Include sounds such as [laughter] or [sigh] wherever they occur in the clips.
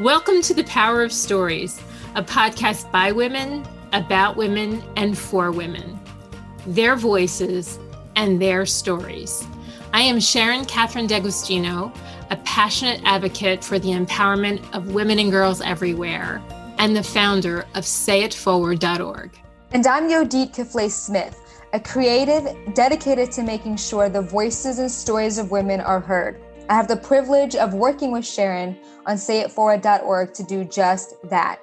Welcome to The Power of Stories, a podcast by women, about women, and for women. Their voices and their stories. I am Sharon Catherine D'Agostino, a passionate advocate for the empowerment of women and girls everywhere, and the founder of sayitforward.org. And I'm Yodit Kiflay Smith, a creative dedicated to making sure the voices and stories of women are heard. I have the privilege of working with Sharon on sayitforward.org to do just that.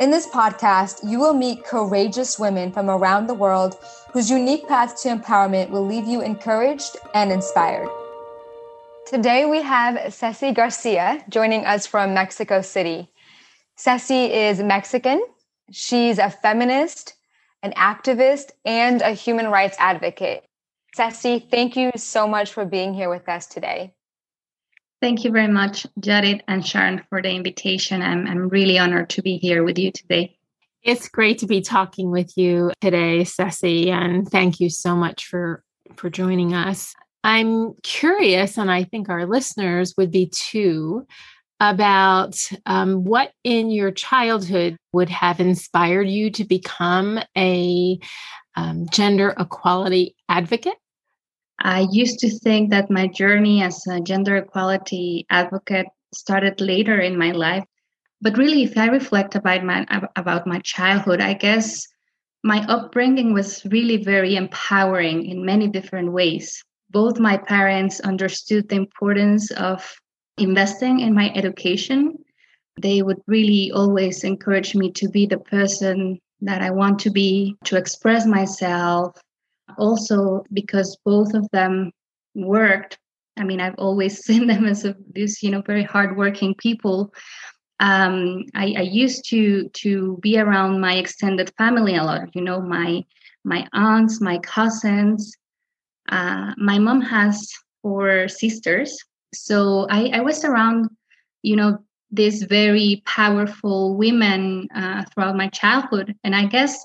In this podcast, you will meet courageous women from around the world whose unique path to empowerment will leave you encouraged and inspired. Today, we have Ceci Garcia joining us from Mexico City. Ceci is Mexican. She's a feminist, an activist, and a human rights advocate. Ceci, thank you so much for being here with us today. Thank you very much, Judith and Sharon, for the invitation. I'm, I'm really honored to be here with you today. It's great to be talking with you today, Ceci, and thank you so much for, for joining us. I'm curious, and I think our listeners would be too, about um, what in your childhood would have inspired you to become a um, gender equality advocate I used to think that my journey as a gender equality advocate started later in my life. But really, if I reflect about my, about my childhood, I guess my upbringing was really very empowering in many different ways. Both my parents understood the importance of investing in my education. They would really always encourage me to be the person that I want to be, to express myself, also because both of them worked i mean i've always [laughs] seen them as a, these you know very hardworking people. Um, I, I used to to be around my extended family a lot you know my my aunts my cousins. Uh, my mom has four sisters. So I, I was around you know these very powerful women uh, throughout my childhood. And i guess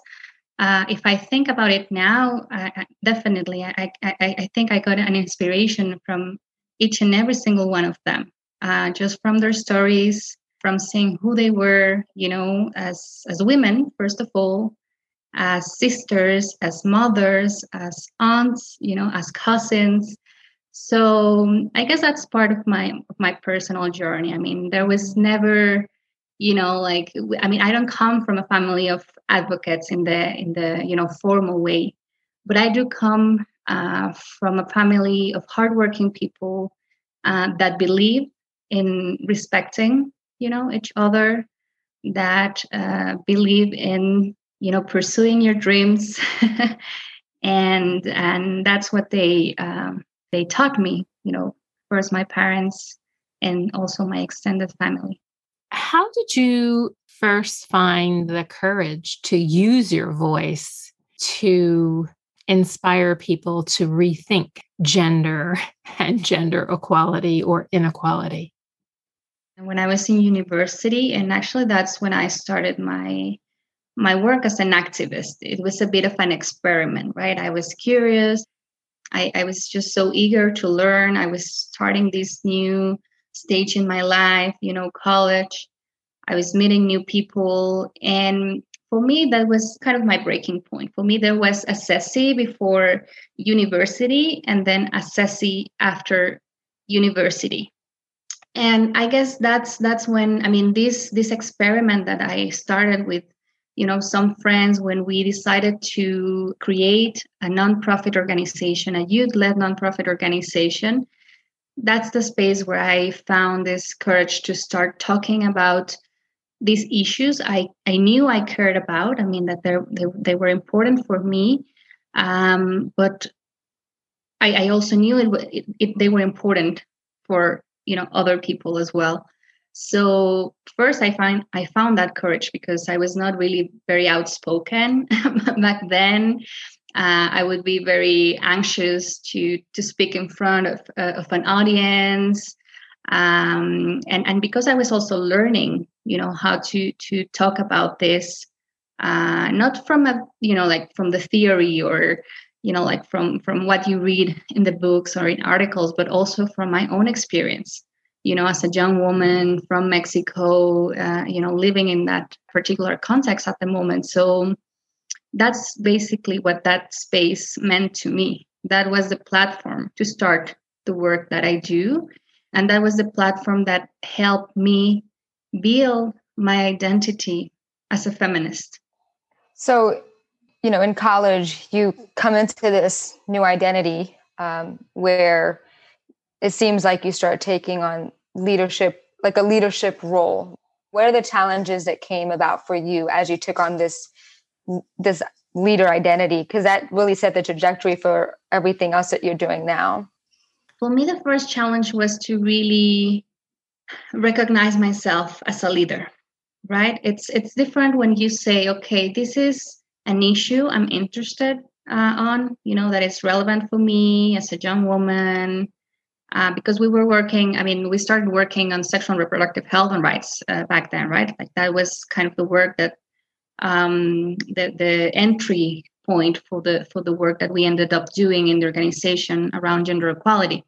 uh, if I think about it now, I, definitely, I, I, I, think I got an inspiration from each and every single one of them, uh, just from their stories, from seeing who they were, you know, as as women first of all, as sisters, as mothers, as aunts, you know, as cousins. So I guess that's part of my of my personal journey. I mean, there was never you know like i mean i don't come from a family of advocates in the in the you know formal way but i do come uh, from a family of hardworking people uh, that believe in respecting you know each other that uh, believe in you know pursuing your dreams. [laughs] And and that's what they um, they taught me you know first my parents and also my extended family how did you first find the courage to use your voice to inspire people to rethink gender [laughs] and gender equality or inequality? When I was in university, and actually that's when I started my my work as an activist. It was a bit of an experiment, right? I was curious. I, I was just so eager to learn. I was starting this new stage in my life, you know, college. I was meeting new people. And for me, that was kind of my breaking point. For me, there was a Ceci before university and then a Ceci after university. And I guess that's that's when I mean this this experiment that I started with you know some friends when we decided to create a nonprofit organization a youth-led nonprofit organization that's the space where i found this courage to start talking about these issues I, I knew I cared about. I mean, that they, they were important for me. Um, but I, I also knew it, it, it, they were important for, you know, other people as well. So first I find I found that courage because I was not really very outspoken [laughs] back then. Uh, I would be very anxious to to speak in front of uh, of an audience, um, and and because I was also learning you know how to to talk about this uh, not from a you know like from the theory or you know like from from what you read in the books or in articles but also from my own experience you know, as a young woman from Mexico, uh, you know, living in that particular context at the moment. So that's basically what that space meant to me. That was the platform to start the work that I do. And that was the platform that helped me build my identity as a feminist. So, you know, in college, you come into this new identity um, where it seems like you start taking on leadership, like a leadership role. What are the challenges that came about for you as you took on this this leader identity? Because that really set the trajectory for everything else that you're doing now. For me, the first challenge was to really recognize myself as a leader. Right? It's it's different when you say, okay, this is an issue I'm interested uh, on. You know that is relevant for me as a young woman uh, because we were working i mean we started working on sexual and reproductive health and rights uh, back then right like that was kind of the work that um, the, the entry point for the for the work that we ended up doing in the organization around gender equality.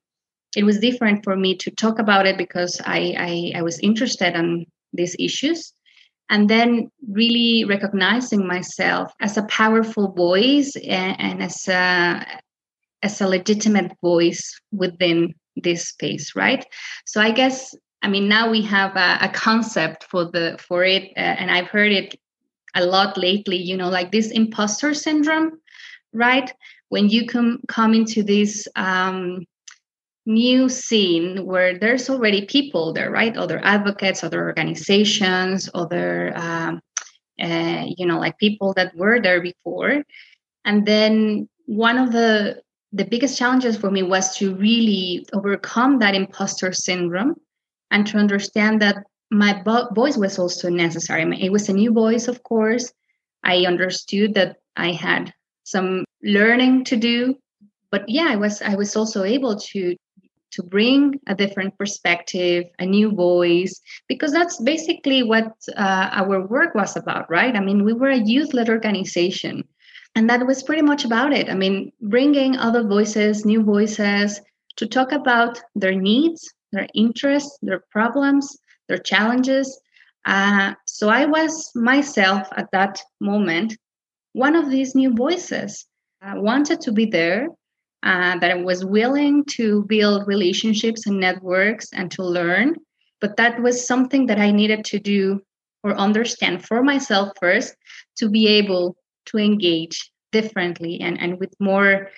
It was different for me to talk about it because i i, I was interested in these issues. And then really recognizing myself as a powerful voice and, and as a as a legitimate voice within this space right? So i guess i mean now we have a, a concept for the for it uh, and i've heard it a lot lately you know like this imposter syndrome right? When you come come into this um, new scene where there's already people there right? Other advocates other organizations other um, uh, you know like people that were there before. And then one of the the biggest challenges for me was to really overcome that imposter syndrome and to understand that my voice was also necessary. It was a new voice, of course. I understood that I had some learning to do, but yeah, I was I was also able to to bring a different perspective, a new voice, because that's basically what uh, our work was about, right? I mean, we were a youth-led organization and that was pretty much about it. I mean, bringing other voices, new voices to talk about their needs, their interests, their problems, their challenges. Uh, so I was myself at that moment one of these new voices. I wanted to be there, uh, that I was willing to build relationships and networks and to learn. But that was something that I needed to do or understand for myself first to be able to engage differently and, and with more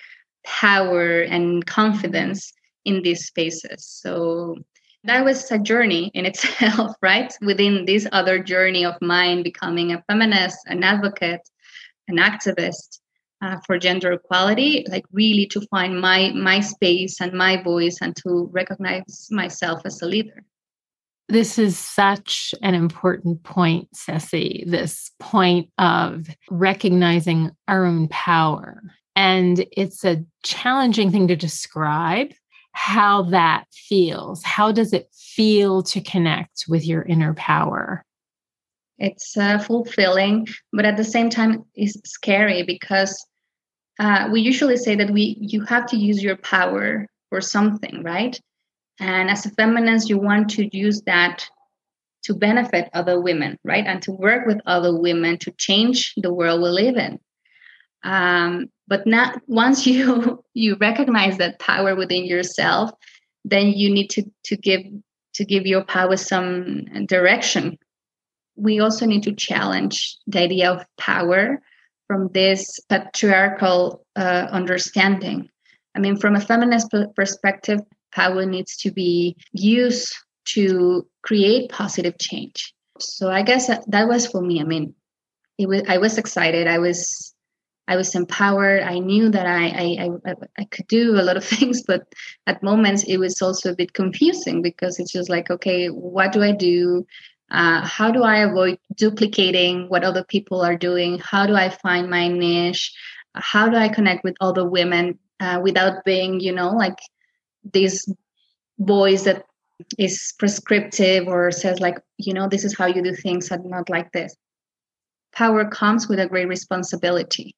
power and confidence in these spaces. So that was a journey in [laughs] itself, right? Within this other journey of mine, becoming a feminist, an advocate, an activist uh, for gender equality, like really to find my my space and my voice, and to recognize myself as a leader. This is such an important point, Ceci, this point of recognizing our own power. And it's a challenging thing to describe how that feels. How does it feel to connect with your inner power? It's uh, fulfilling, but at the same time, it's scary because uh, we usually say that we you have to use your power for something, right? And as a feminist, you want to use that to benefit other women, right? And to work with other women to change the world we live in. Um, but not once you [laughs] you recognize that power within yourself, then you need to to give to give your power some direction. We also need to challenge the idea of power from this patriarchal uh, understanding. I mean, from a feminist perspective, power needs to be used to create positive change. So I guess that was for me. I mean, it was I was excited. I was I was empowered. I knew that I, I I, could do a lot of [laughs] things, but at moments it was also a bit confusing because it's just like, okay, what do I do? Uh, how do I avoid duplicating what other people are doing? How do I find my niche? How do I connect with other women uh, without being, you know, like this voice that is prescriptive or says like you know this is how you do things and not like this power comes with a great responsibility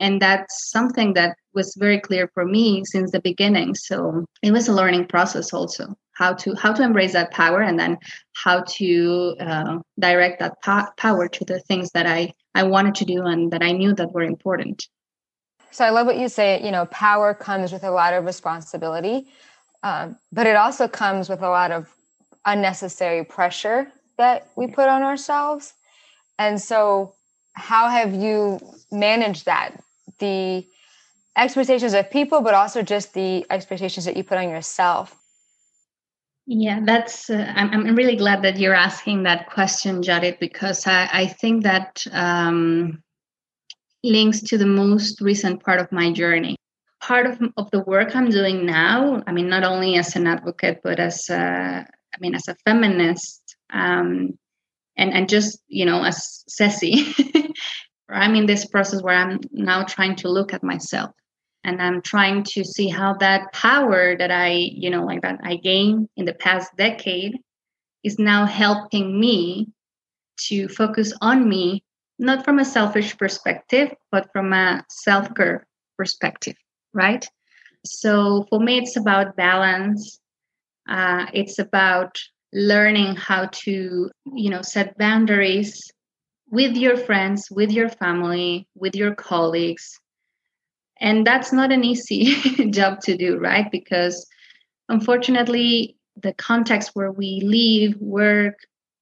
and that's something that was very clear for me since the beginning. So it was a learning process also how to how to embrace that power and then how to uh, direct that po- power to the things that i i wanted to do and that i knew that were important. So i love what you say you know power comes with a lot of responsibility um, but it also comes with a lot of unnecessary pressure that we put on ourselves. And so how have you managed that the expectations of people but also just the expectations that you put on yourself yeah, that's. Uh, I'm, I'm really glad that you're asking that question, Judith, because I, I think that um, links to the most recent part of my journey. Part of, of the work I'm doing now, I mean, not only as an advocate, but as a, I mean, as a feminist, um, and and just you know, as Ceci, [laughs] I'm in this process where I'm now trying to look at myself and i'm trying to see how that power that i you know like that i gained in the past decade is now helping me to focus on me not from a selfish perspective but from a self-care perspective right? So for me it's about balance. Uh, it's about learning how to you know set boundaries with your friends with your family with your colleagues. And that's not an easy [laughs] job to do right? Because unfortunately the context where we live work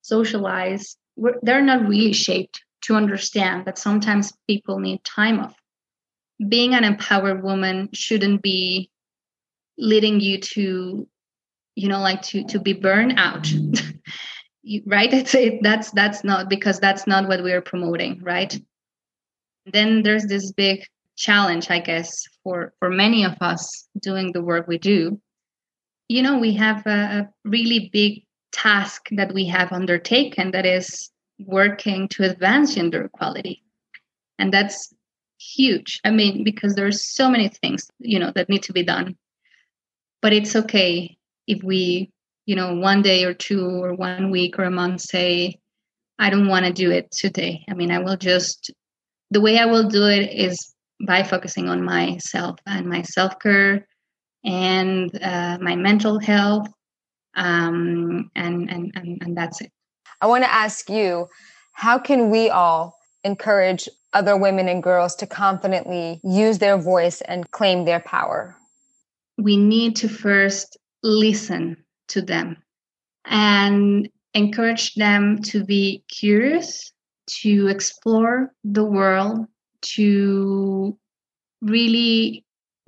socialize they're not really shaped to understand that sometimes people need time off. Being an empowered woman shouldn't be leading you to you know like to to be burned out [laughs] right? It's it, that's that's not because that's not what we're promoting right? Then there's this big challenge i guess for for many of us doing the work we do. You know we have a, a really big task that we have undertaken that is working to advance gender equality. And that's huge. I mean because there's so many things you know that need to be done. But it's okay if we you know one day or two or one week or a month say i don't want to do it today i mean i will just the way i will do it is by focusing on myself and my self care and uh, my mental health. Um, and, and, and, and that's it. I want to ask you how can we all encourage other women and girls to confidently use their voice and claim their power? We need to first listen to them and encourage them to be curious, to explore the world, to really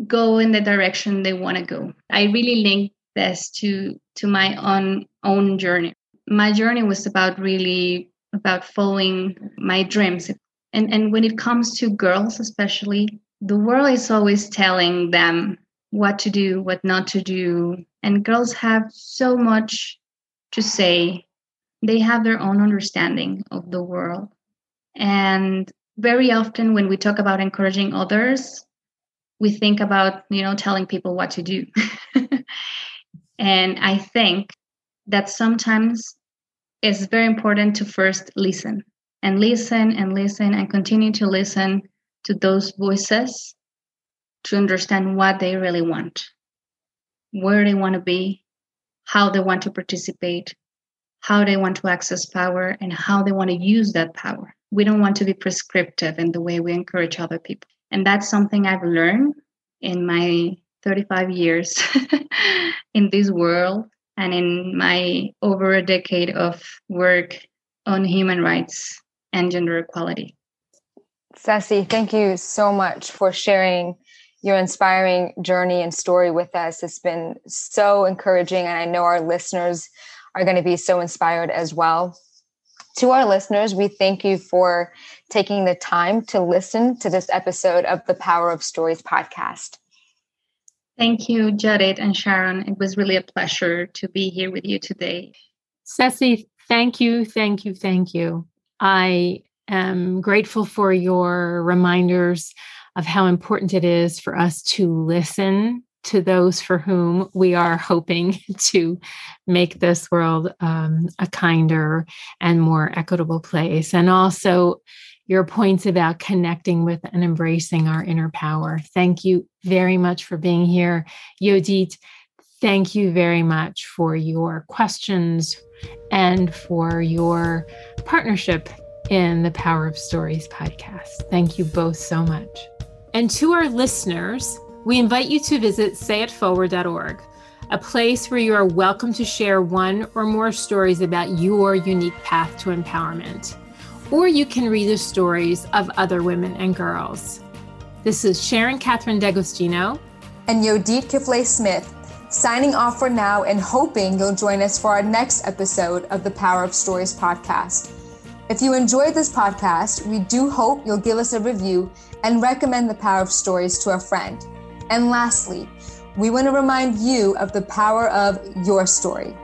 go in the direction they want to go. I really link this to to my own own journey. My journey was about really about following my dreams. And and when it comes to girls especially, the world is always telling them what to do, what not to do. And girls have so much to say. They have their own understanding of the world. And very often when we talk about encouraging others we think about you know telling people what to do [laughs] and i think that sometimes it's very important to first listen and listen and listen and continue to listen to those voices to understand what they really want where they want to be how they want to participate how they want to access power and how they want to use that power we don't want to be prescriptive in the way we encourage other people. And that's something I've learned in my 35 years [laughs] in this world and in my over a decade of work on human rights and gender equality. Ceci, thank you so much for sharing your inspiring journey and story with us. It's been so encouraging, and I know our listeners are going to be so inspired as well to our listeners, we thank you for taking the time to listen to this episode of the Power of Stories podcast. Thank you, Judith and Sharon. It was really a pleasure to be here with you today. Ceci, thank you, thank you, thank you. I am grateful for your reminders of how important it is for us to listen to those for whom we are hoping [laughs] to make this world um, a kinder and more equitable place. And also, your points about connecting with and embracing our inner power. Thank you very much for being here. Yodit, thank you very much for your questions and for your partnership in the Power of Stories podcast. Thank you both so much. And to our listeners, we invite you to visit sayitforward.org, a place where you are welcome to share one or more stories about your unique path to empowerment. Or you can read the stories of other women and girls. This is Sharon Catherine D'Agostino and Yodit Kifle Smith signing off for now and hoping you'll join us for our next episode of the Power of Stories podcast. If you enjoyed this podcast, we do hope you'll give us a review and recommend the Power of Stories to a friend. And lastly, we want to remind you of the power of your story.